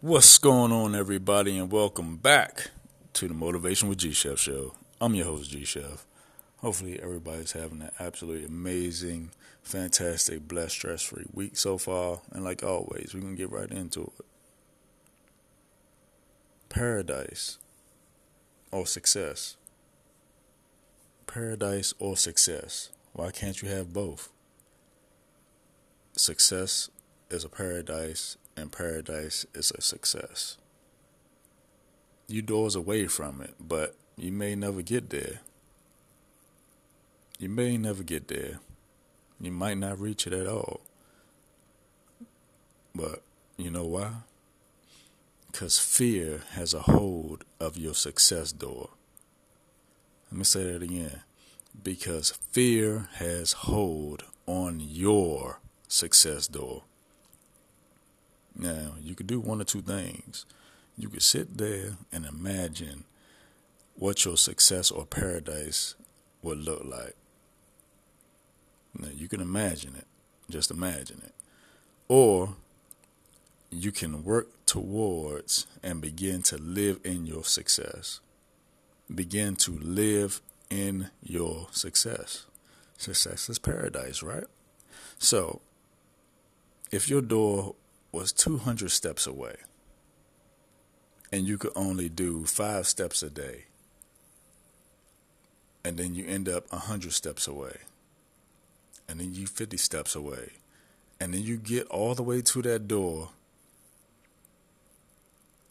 What's going on, everybody, and welcome back to the Motivation with G Chef show. I'm your host, G Chef. Hopefully, everybody's having an absolutely amazing, fantastic, blessed, stress free week so far. And like always, we're going to get right into it. Paradise or success? Paradise or success? Why can't you have both? Success is a paradise, and paradise is a success. You doors away from it, but you may never get there. You may never get there. You might not reach it at all. But you know why? Because fear has a hold of your success door. Let me say that again. Because fear has hold on your success door. Now, you could do one or two things. You could sit there and imagine what your success or paradise would look like. Now, you can imagine it, just imagine it. Or you can work towards and begin to live in your success. Begin to live in your success. Success is paradise, right? So, if your door was 200 steps away. And you could only do five steps a day, and then you end up 100 steps away, and then you 50 steps away, and then you get all the way to that door,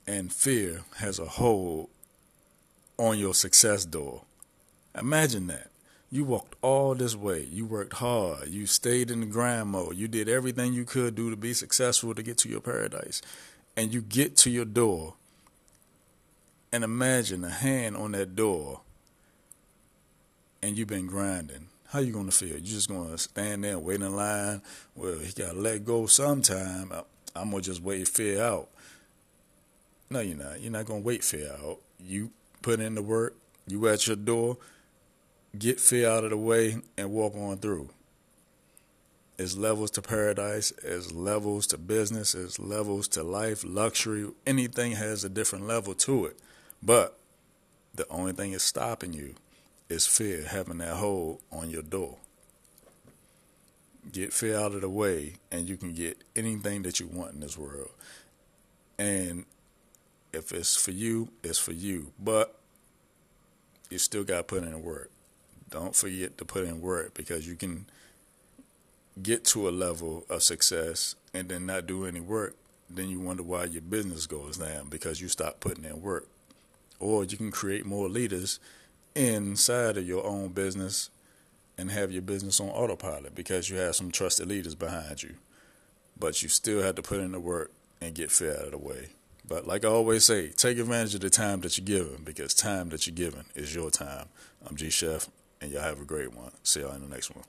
and fear has a hold on your success door. Imagine that. You walked all this way. You worked hard. You stayed in the grind mode. You did everything you could do to be successful to get to your paradise. And you get to your door. And imagine a hand on that door. And you've been grinding. How you gonna feel? You just gonna stand there and wait in line? Well, he gotta let go sometime. Uh, I'm gonna just wait fear out. No, you're not. You're not gonna wait fear out. You put in the work. You at your door get fear out of the way and walk on through. It's levels to paradise, it's levels to business, it's levels to life, luxury. Anything has a different level to it. But the only thing is stopping you is fear having that hold on your door. Get fear out of the way, and you can get anything that you want in this world. And if it's for you, it's for you. But you still got to put in the work don't forget to put in work because you can get to a level of success and then not do any work. Then you wonder why your business goes down because you stop putting in work. Or you can create more leaders inside of your own business and have your business on autopilot because you have some trusted leaders behind you. But you still have to put in the work and get fear out of the way. But like I always say, take advantage of the time that you're given because time that you're given is your time. I'm G Chef and y'all have a great one. See y'all in the next one.